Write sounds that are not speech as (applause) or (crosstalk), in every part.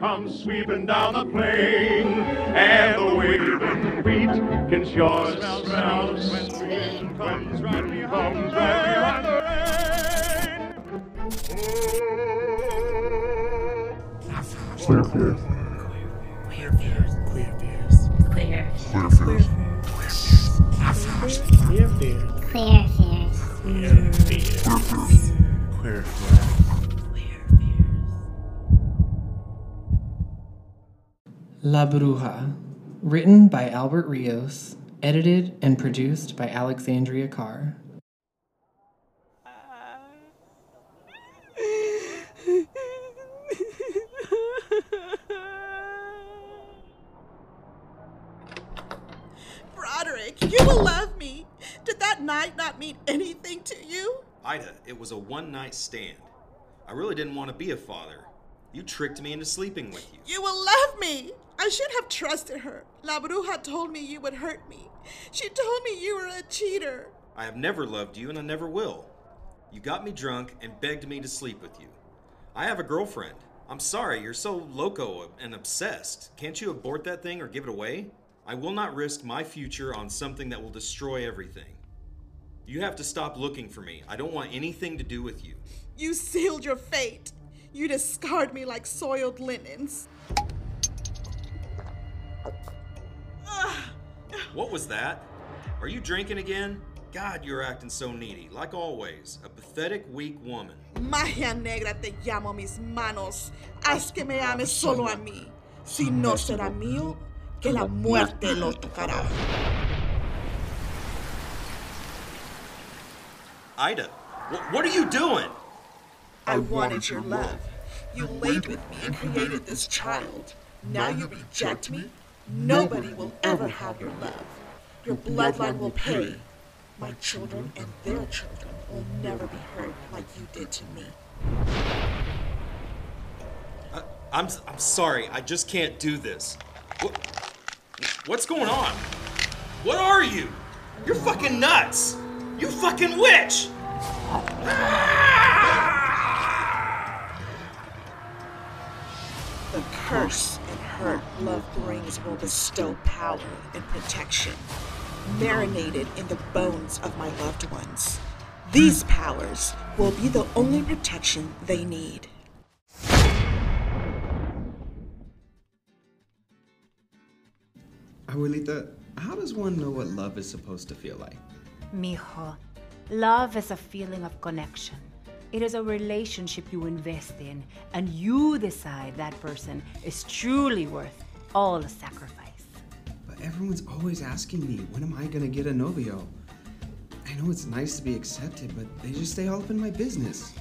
comes sweeping down the plain, and the waving wheat can sure smell, smell when spring comes right behind, behind the rain. Clear fear. La Bruja, written by Albert Rios, edited and produced by Alexandria Carr. (laughs) Broderick, you will love me. Did that night not mean anything to you? Ida, it was a one night stand. I really didn't want to be a father. You tricked me into sleeping with you. You will love me. I should have trusted her. La Bruja told me you would hurt me. She told me you were a cheater. I have never loved you and I never will. You got me drunk and begged me to sleep with you. I have a girlfriend. I'm sorry, you're so loco and obsessed. Can't you abort that thing or give it away? I will not risk my future on something that will destroy everything. You have to stop looking for me. I don't want anything to do with you. You sealed your fate. You discard me like soiled linens. What was that? Are you drinking again? God, you're acting so needy, like always. A pathetic, weak woman. Magia negra te llamo mis manos. Haz que me ames ah, solo a mí. Si no será mío, que la muerte lo tocará. Ida, wh- what are you doing? I wanted your love. You laid with me and created this child. Now you reject me? Nobody will ever have your love. Your bloodline will pay. My children and their children will never be hurt like you did to me. I, I'm, I'm sorry, I just can't do this. What, what's going on? What are you? You're fucking nuts! You fucking witch! The curse and hurt love brings will bestow power and protection, marinated in the bones of my loved ones. These powers will be the only protection they need. Abuelita, how does one know what love is supposed to feel like? Mijo, love is a feeling of connection. It is a relationship you invest in, and you decide that person is truly worth all the sacrifice. But everyone's always asking me, when am I gonna get a novio? I know it's nice to be accepted, but they just stay all up in my business.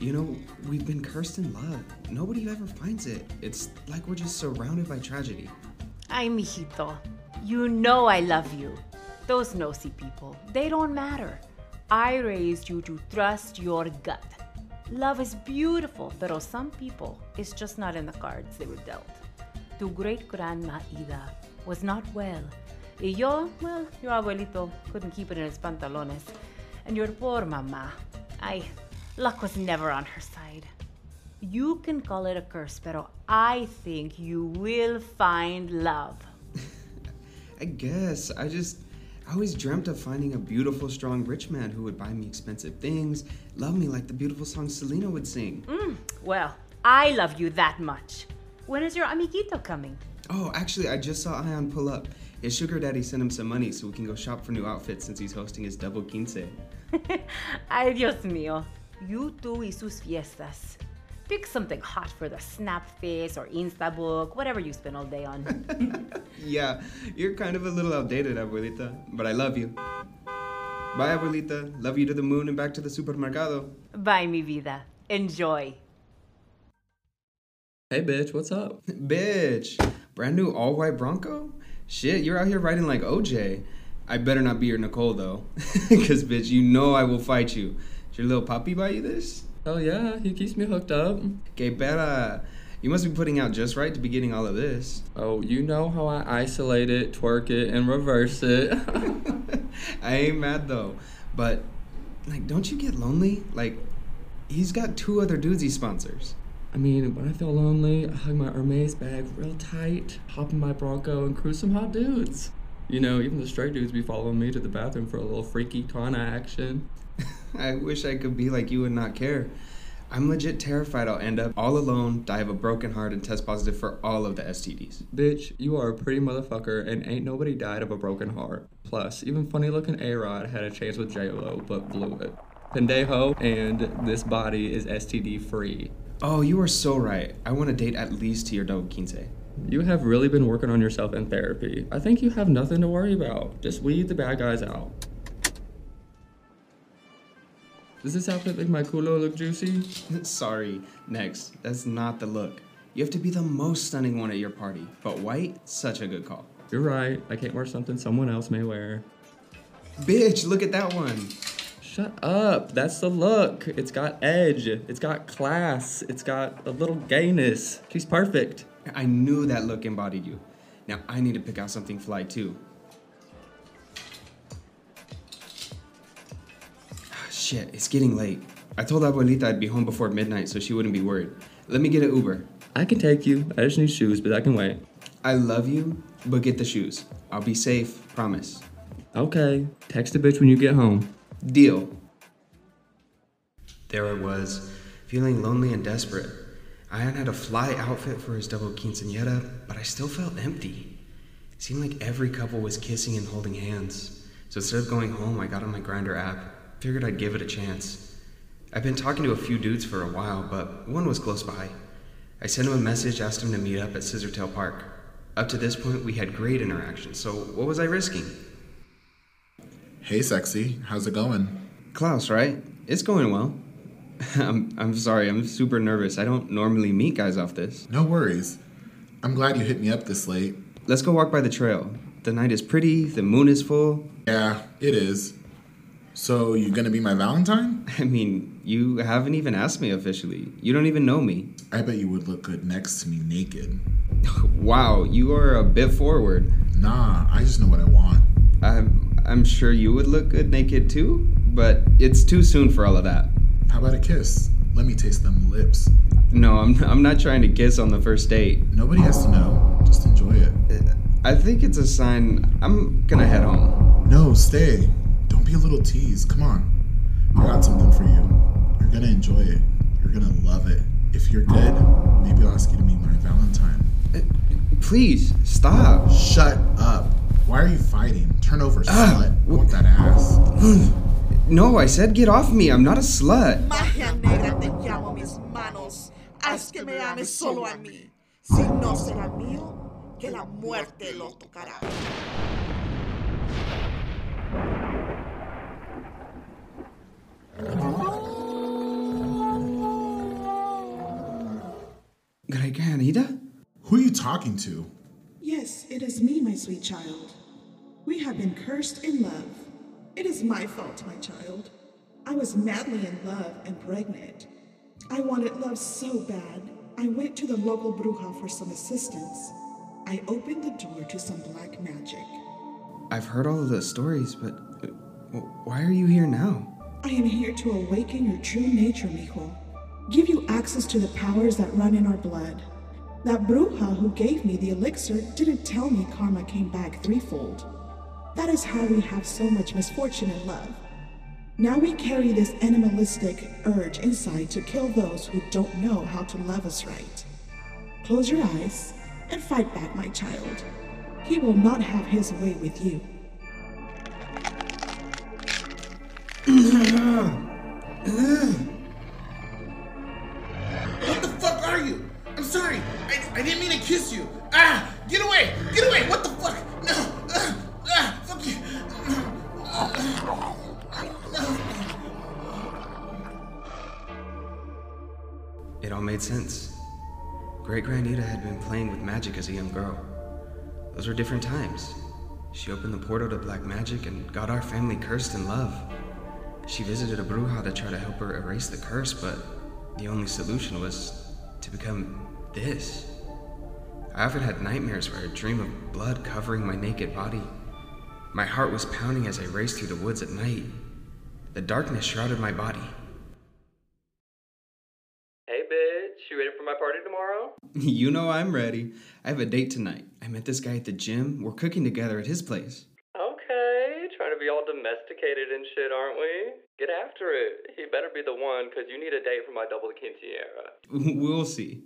You know, we've been cursed in love. Nobody ever finds it. It's like we're just surrounded by tragedy. Ay, mijito, you know I love you. Those nosy people, they don't matter. I raised you to trust your gut. Love is beautiful, pero some people, it's just not in the cards they were dealt. Tu great grandma Ida was not well. Y yo, well, your abuelito couldn't keep it in his pantalones. And your poor mama, ay, luck was never on her side. You can call it a curse, pero I think you will find love. (laughs) I guess. I just. I always dreamt of finding a beautiful, strong, rich man who would buy me expensive things, love me like the beautiful song Selena would sing. Mm, well, I love you that much. When is your amiguito coming? Oh, actually, I just saw Ion pull up. His sugar daddy sent him some money so we can go shop for new outfits since he's hosting his double quince. (laughs) Ay, Dios mío. You two y sus fiestas. Pick something hot for the Snapface or Instabook, whatever you spend all day on. (laughs) Yeah, you're kind of a little outdated, abuelita, but I love you. Bye, abuelita. Love you to the moon and back to the supermercado. Bye, mi vida. Enjoy. Hey, bitch, what's up? (laughs) Bitch, brand new all white Bronco? Shit, you're out here riding like OJ. I better not be your Nicole though, (laughs) because bitch, you know I will fight you. Did your little puppy buy you this? Oh, yeah, he keeps me hooked up. Que pera. You must be putting out just right to be getting all of this. Oh, you know how I isolate it, twerk it, and reverse it. (laughs) (laughs) I ain't mad though, but like, don't you get lonely? Like, he's got two other dudes he sponsors. I mean, when I feel lonely, I hug my Hermes bag real tight, hop in my Bronco, and cruise some hot dudes. You know, even the straight dudes be following me to the bathroom for a little freaky of action. (laughs) (laughs) I wish I could be like you and not care. I'm legit terrified I'll end up all alone, die of a broken heart, and test positive for all of the STDs. Bitch, you are a pretty motherfucker, and ain't nobody died of a broken heart. Plus, even funny looking A Rod had a chance with J Lo, but blew it. Pendejo, and this body is STD free. Oh, you are so right. I want to date at least to your double quince. You have really been working on yourself in therapy. I think you have nothing to worry about. Just weed the bad guys out. Does this outfit make my culo look juicy? (laughs) Sorry. Next. That's not the look. You have to be the most stunning one at your party. But white, such a good call. You're right. I can't wear something someone else may wear. Bitch, look at that one. Shut up. That's the look. It's got edge. It's got class. It's got a little gayness. She's perfect. I knew that look embodied you. Now I need to pick out something fly too. Shit, it's getting late. I told Abuelita I'd be home before midnight so she wouldn't be worried. Let me get an Uber. I can take you. I just need shoes, but I can wait. I love you, but get the shoes. I'll be safe, promise. Okay. Text a bitch when you get home. Deal. There I was, feeling lonely and desperate. I had had a fly outfit for his double quinceanera, but I still felt empty. It seemed like every couple was kissing and holding hands. So instead of going home, I got on my Grindr app. Figured I'd give it a chance. I've been talking to a few dudes for a while, but one was close by. I sent him a message, asked him to meet up at Scissortail Park. Up to this point, we had great interaction, so what was I risking? Hey, sexy. How's it going? Klaus, right? It's going well. (laughs) I'm, I'm sorry, I'm super nervous. I don't normally meet guys off this. No worries. I'm glad you hit me up this late. Let's go walk by the trail. The night is pretty, the moon is full. Yeah, it is. So, you're gonna be my Valentine? (laughs) I mean, you haven't even asked me officially. You don't even know me. I bet you would look good next to me naked. (laughs) wow, you are a bit forward. Nah, I just know what I want. I'm, I'm sure you would look good naked too, but it's too soon for all of that. How about a kiss? Let me taste them lips. No, I'm, I'm not trying to kiss on the first date. Nobody has to know. Just enjoy it. I think it's a sign I'm gonna head home. No, stay. Don't be a little tease. Come on. I got something for you. You're gonna enjoy it. You're gonna love it. If you're good, maybe I'll ask you to meet my Valentine. Uh, please, stop. Shut up. Why are you fighting? Turn over, slut. I want that ass. (sighs) No, I said get off me. I'm not a slut. Magia negra te llamo mis manos. Haz que me ames solo a mí. Si no será mío, que la muerte lo tocará. Greganita? Who are you talking to? Yes, it is me, my sweet child. We have been cursed in love. It is my fault, my child. I was madly in love and pregnant. I wanted love so bad, I went to the local bruja for some assistance. I opened the door to some black magic. I've heard all of those stories, but uh, why are you here now? I am here to awaken your true nature, mijo. Give you access to the powers that run in our blood. That bruja who gave me the elixir didn't tell me karma came back threefold. That is how we have so much misfortune in love. Now we carry this animalistic urge inside to kill those who don't know how to love us right. Close your eyes and fight back, my child. He will not have his way with you. What the fuck are you? I'm sorry. I, I didn't mean to kiss you. Ah! Get away! Get away! What the fuck? No! Ah! ah fuck you! It all made sense. Great Granita had been playing with magic as a young girl. Those were different times. She opened the portal to black magic and got our family cursed in love. She visited a bruja to try to help her erase the curse, but the only solution was to become this. I often had nightmares where I'd dream of blood covering my naked body. My heart was pounding as I raced through the woods at night. The darkness shrouded my body. Hey, bitch. You ready for my party tomorrow? (laughs) You know I'm ready. I have a date tonight. I met this guy at the gym. We're cooking together at his place. Okay, trying to be all domesticated and shit, aren't we? Get after it. He better be the one, because you need a date for my double quinceañera. (laughs) We'll see.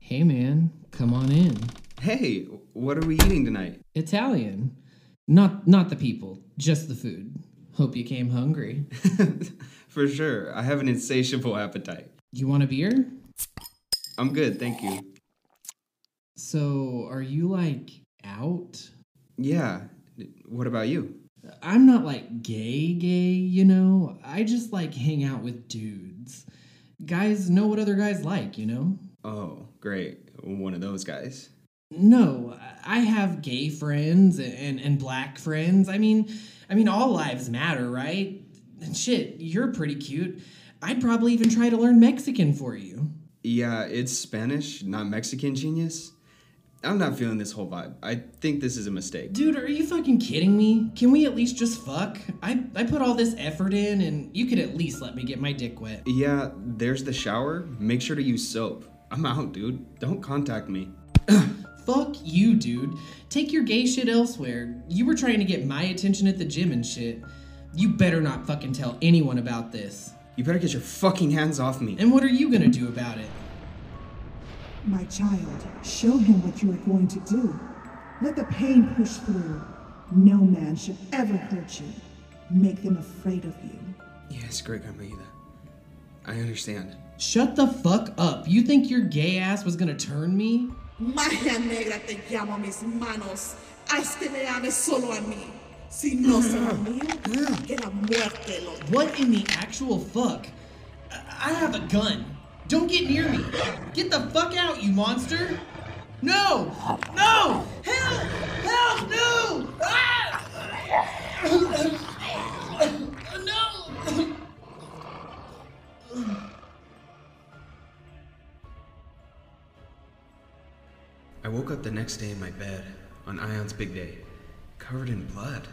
Hey man, come on in. Hey, what are we eating tonight? Italian. Not not the people, just the food. Hope you came hungry. (laughs) For sure. I have an insatiable appetite. You want a beer? I'm good, thank you. So, are you like out? Yeah. What about you? I'm not like gay gay, you know. I just like hang out with dudes. Guys know what other guys like, you know? Oh, great. One of those guys. No, I have gay friends and, and black friends. I mean, I mean all lives matter, right? And shit, you're pretty cute. I'd probably even try to learn Mexican for you. Yeah, it's Spanish, not Mexican genius. I'm not feeling this whole vibe. I think this is a mistake. Dude, are you fucking kidding me? Can we at least just fuck? I, I put all this effort in, and you could at least let me get my dick wet. Yeah, there's the shower. Make sure to use soap. I'm out, dude. Don't contact me. (clears throat) Fuck you, dude. Take your gay shit elsewhere. You were trying to get my attention at the gym and shit. You better not fucking tell anyone about this. You better get your fucking hands off me. And what are you gonna do about it? My child, show him what you are going to do. Let the pain push through. No man should ever hurt you. Make them afraid of you. Yes, great grandma Ida. I understand. Shut the fuck up. You think your gay ass was gonna turn me? Magia negra te llamo mis manos. Haz que me ames mm-hmm. solo a mí. Si no será mío, que la muerte lo What in the actual fuck? I I have a gun. Don't get near me. Get the fuck out, you monster. No! No! Help! Help! No! Ah! no! I woke up the next day in my bed on Ion's big day, covered in blood.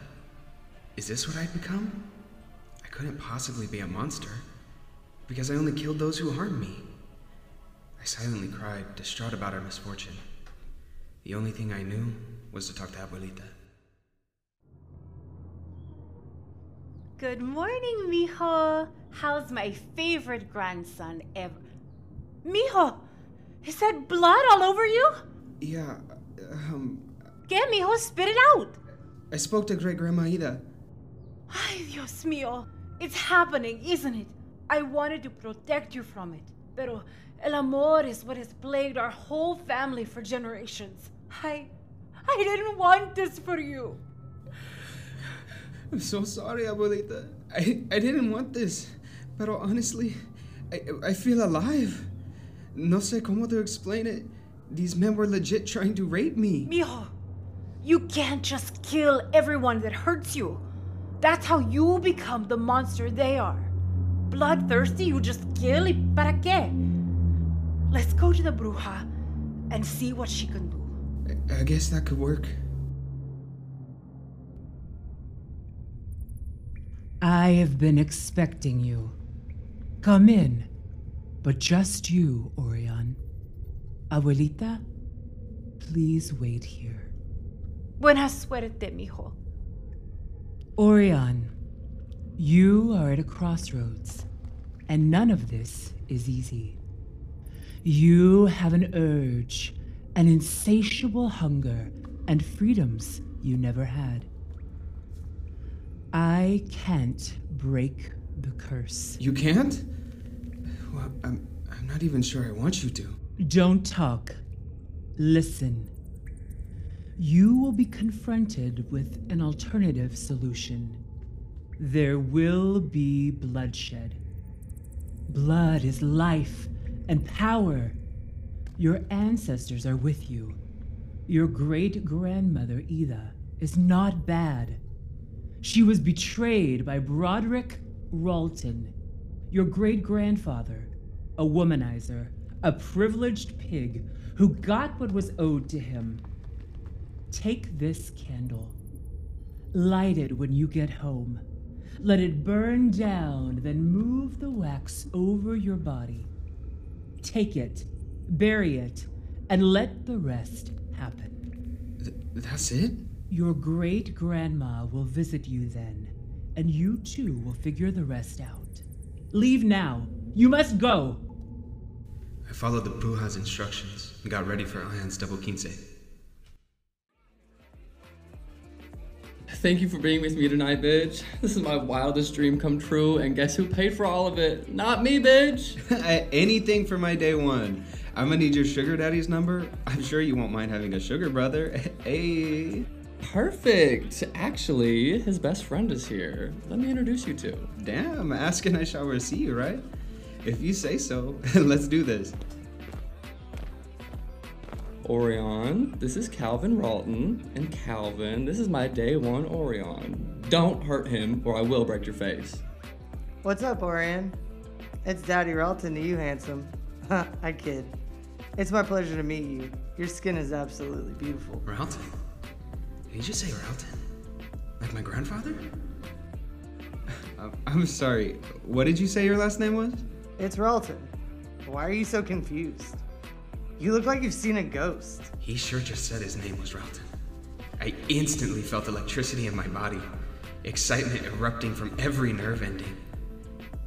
Is this what I'd become? I couldn't possibly be a monster, because I only killed those who harmed me. I silently cried, distraught about our misfortune. The only thing I knew was to talk to Abuelita. Good morning, mijo. How's my favorite grandson ever? Mijo, is that blood all over you? Yeah, um, Get, mijo, spit it out. I spoke to great grandma Ida. Ay, Dios mío. It's happening, isn't it? I wanted to protect you from it. Pero el amor is what has plagued our whole family for generations. I. I didn't want this for you. I'm so sorry, Abuelita. I, I didn't want this. Pero honestly, I, I feel alive. No sé cómo to explain it. These men were legit trying to rape me. Mijo, you can't just kill everyone that hurts you. That's how you become the monster they are. Bloodthirsty, you just kill y para qué? Let's go to the bruja and see what she can do. I guess that could work. I have been expecting you. Come in. But just you, Orion. Abuelita, please wait here. Buena suerte, mijo. Orion, you are at a crossroads, and none of this is easy. You have an urge, an insatiable hunger, and freedoms you never had. I can't break the curse. You can't? Well, I'm, I'm not even sure I want you to. Don't talk. Listen. You will be confronted with an alternative solution. There will be bloodshed. Blood is life and power. Your ancestors are with you. Your great grandmother, Ida, is not bad. She was betrayed by Broderick Ralton, your great grandfather, a womanizer, a privileged pig who got what was owed to him. Take this candle. Light it when you get home. Let it burn down, then move the wax over your body. Take it, bury it, and let the rest happen. Th- that's it? Your great grandma will visit you then, and you too will figure the rest out. Leave now. You must go. I followed the Bruja's instructions and got ready for Ayan's double quince. Thank you for being with me tonight, bitch. (laughs) This is my wildest dream come true, and guess who paid for all of it? Not me, bitch. (laughs) Anything for my day one. I'm gonna need your sugar daddy's number. I'm sure you won't mind having a sugar brother. (laughs) Hey. Perfect. Actually, his best friend is here. Let me introduce you to. Damn, ask and I shall receive, right? If you say so, let's do this. Orion, this is Calvin Ralton, and Calvin, this is my day one Orion. Don't hurt him, or I will break your face. What's up, Orion? It's Daddy Ralton to you, handsome. (laughs) I kid. It's my pleasure to meet you. Your skin is absolutely beautiful. Ralton? Did you just say Ralton? Like my grandfather? (laughs) I'm sorry. What did you say your last name was? It's Ralton. Why are you so confused? You look like you've seen a ghost. He sure just said his name was Ralton. I instantly felt electricity in my body, excitement erupting from every nerve ending.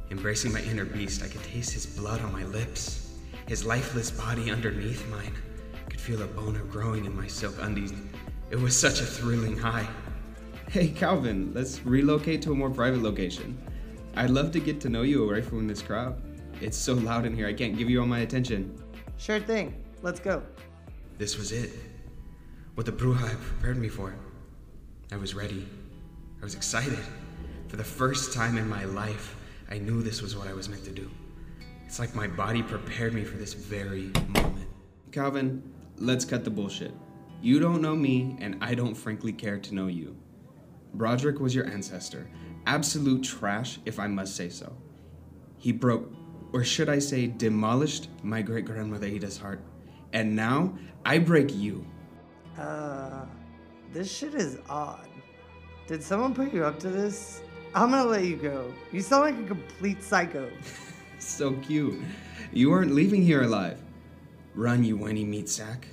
Embracing my inner beast, I could taste his blood on my lips, his lifeless body underneath mine. I could feel a boner growing in my silk undies. It was such a thrilling high. Hey, Calvin, let's relocate to a more private location. I'd love to get to know you away from this crowd. It's so loud in here, I can't give you all my attention. Sure thing. Let's go. This was it. What the Bruja had prepared me for. I was ready. I was excited. For the first time in my life, I knew this was what I was meant to do. It's like my body prepared me for this very moment. Calvin, let's cut the bullshit. You don't know me, and I don't frankly care to know you. Broderick was your ancestor. Absolute trash, if I must say so. He broke, or should I say, demolished my great grandmother Ada's heart. And now I break you. Uh, this shit is odd. Did someone put you up to this? I'm gonna let you go. You sound like a complete psycho. (laughs) so cute. You aren't leaving here alive. Run, you whiny meat sack.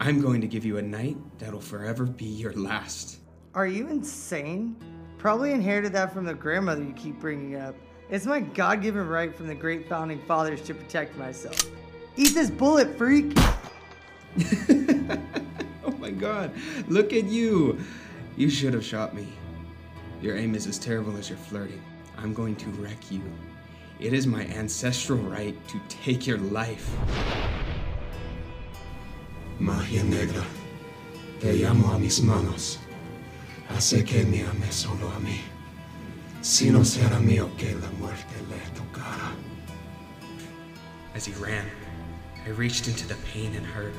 I'm going to give you a night that'll forever be your last. Are you insane? Probably inherited that from the grandmother you keep bringing up. It's my God given right from the great founding fathers to protect myself. Eat this bullet, freak! (laughs) oh my god, look at you! You should have shot me. Your aim is as terrible as your flirting. I'm going to wreck you. It is my ancestral right to take your life. Magia negra, te llamo a mis manos. Hace que me ame solo a mí. Si no será mío que la muerte le tocara. As he ran, I reached into the pain and hurt.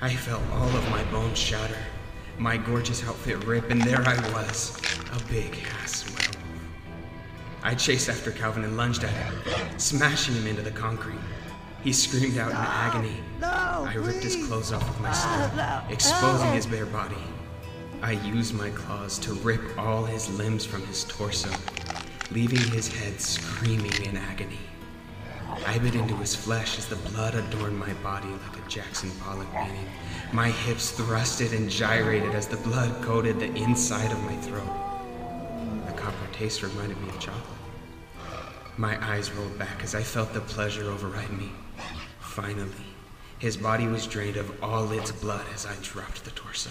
I felt all of my bones shatter, my gorgeous outfit rip, and there I was, a big ass werewolf. I chased after Calvin and lunged at him, smashing him into the concrete. He screamed out in agony. No, I ripped his clothes off with my skin, exposing his bare body. I used my claws to rip all his limbs from his torso, leaving his head screaming in agony. I bit into his flesh as the blood adorned my body like a Jackson Pollock painting. My hips thrusted and gyrated as the blood coated the inside of my throat. The copper taste reminded me of chocolate. My eyes rolled back as I felt the pleasure override me. Finally, his body was drained of all its blood as I dropped the torso.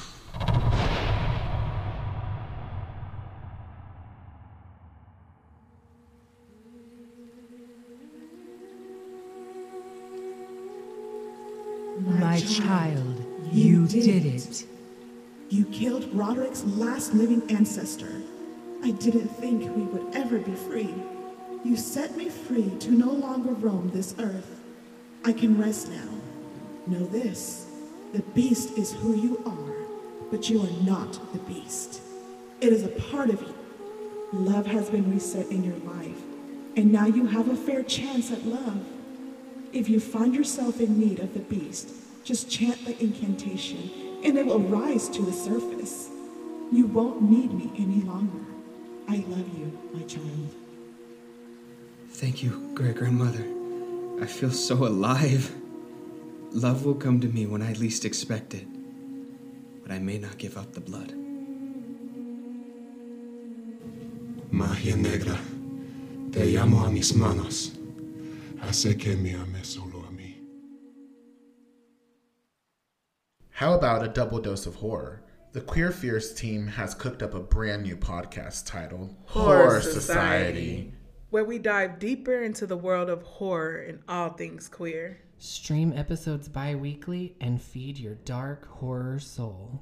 Child, you did it. You killed Roderick's last living ancestor. I didn't think we would ever be free. You set me free to no longer roam this earth. I can rest now. Know this the beast is who you are, but you are not the beast. It is a part of you. Love has been reset in your life, and now you have a fair chance at love. If you find yourself in need of the beast, just chant the incantation and it will rise to the surface. You won't need me any longer. I love you, my child. Thank you, great grandmother. I feel so alive. Love will come to me when I least expect it, but I may not give up the blood. Magia negra, te llamo a mis manos. Hace que me ames solo How about a double dose of horror? The Queer Fierce team has cooked up a brand new podcast titled Horror Society, where we dive deeper into the world of horror and all things queer. Stream episodes bi weekly and feed your dark horror soul.